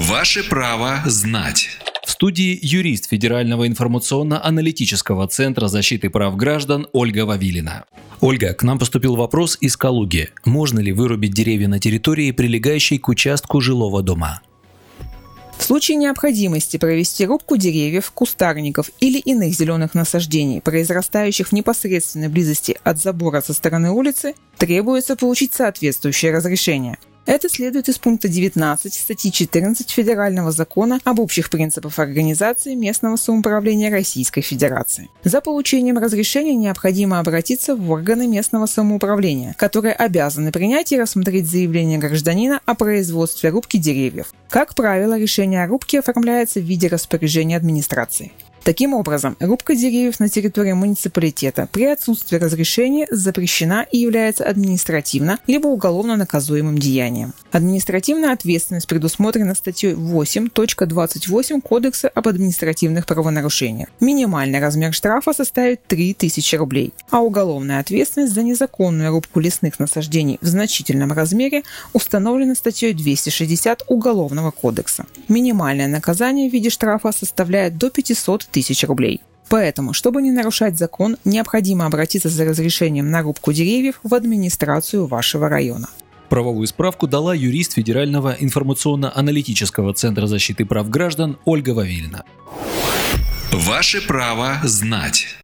Ваше право знать. В студии юрист Федерального информационно-аналитического центра защиты прав граждан Ольга Вавилина. Ольга, к нам поступил вопрос из Калуги. Можно ли вырубить деревья на территории, прилегающей к участку жилого дома? В случае необходимости провести рубку деревьев, кустарников или иных зеленых насаждений, произрастающих в непосредственной близости от забора со стороны улицы, требуется получить соответствующее разрешение – это следует из пункта 19 статьи 14 Федерального закона об общих принципах организации местного самоуправления Российской Федерации. За получением разрешения необходимо обратиться в органы местного самоуправления, которые обязаны принять и рассмотреть заявление гражданина о производстве рубки деревьев. Как правило, решение о рубке оформляется в виде распоряжения администрации. Таким образом, рубка деревьев на территории муниципалитета при отсутствии разрешения запрещена и является административно либо уголовно наказуемым деянием. Административная ответственность предусмотрена статьей 8.28 Кодекса об административных правонарушениях. Минимальный размер штрафа составит 3000 рублей, а уголовная ответственность за незаконную рубку лесных насаждений в значительном размере установлена статьей 260 Уголовного кодекса. Минимальное наказание в виде штрафа составляет до 500 тысяч рублей. Поэтому, чтобы не нарушать закон, необходимо обратиться за разрешением на рубку деревьев в администрацию вашего района. Правовую справку дала юрист Федерального информационно-аналитического центра защиты прав граждан Ольга Вавилина. Ваше право знать.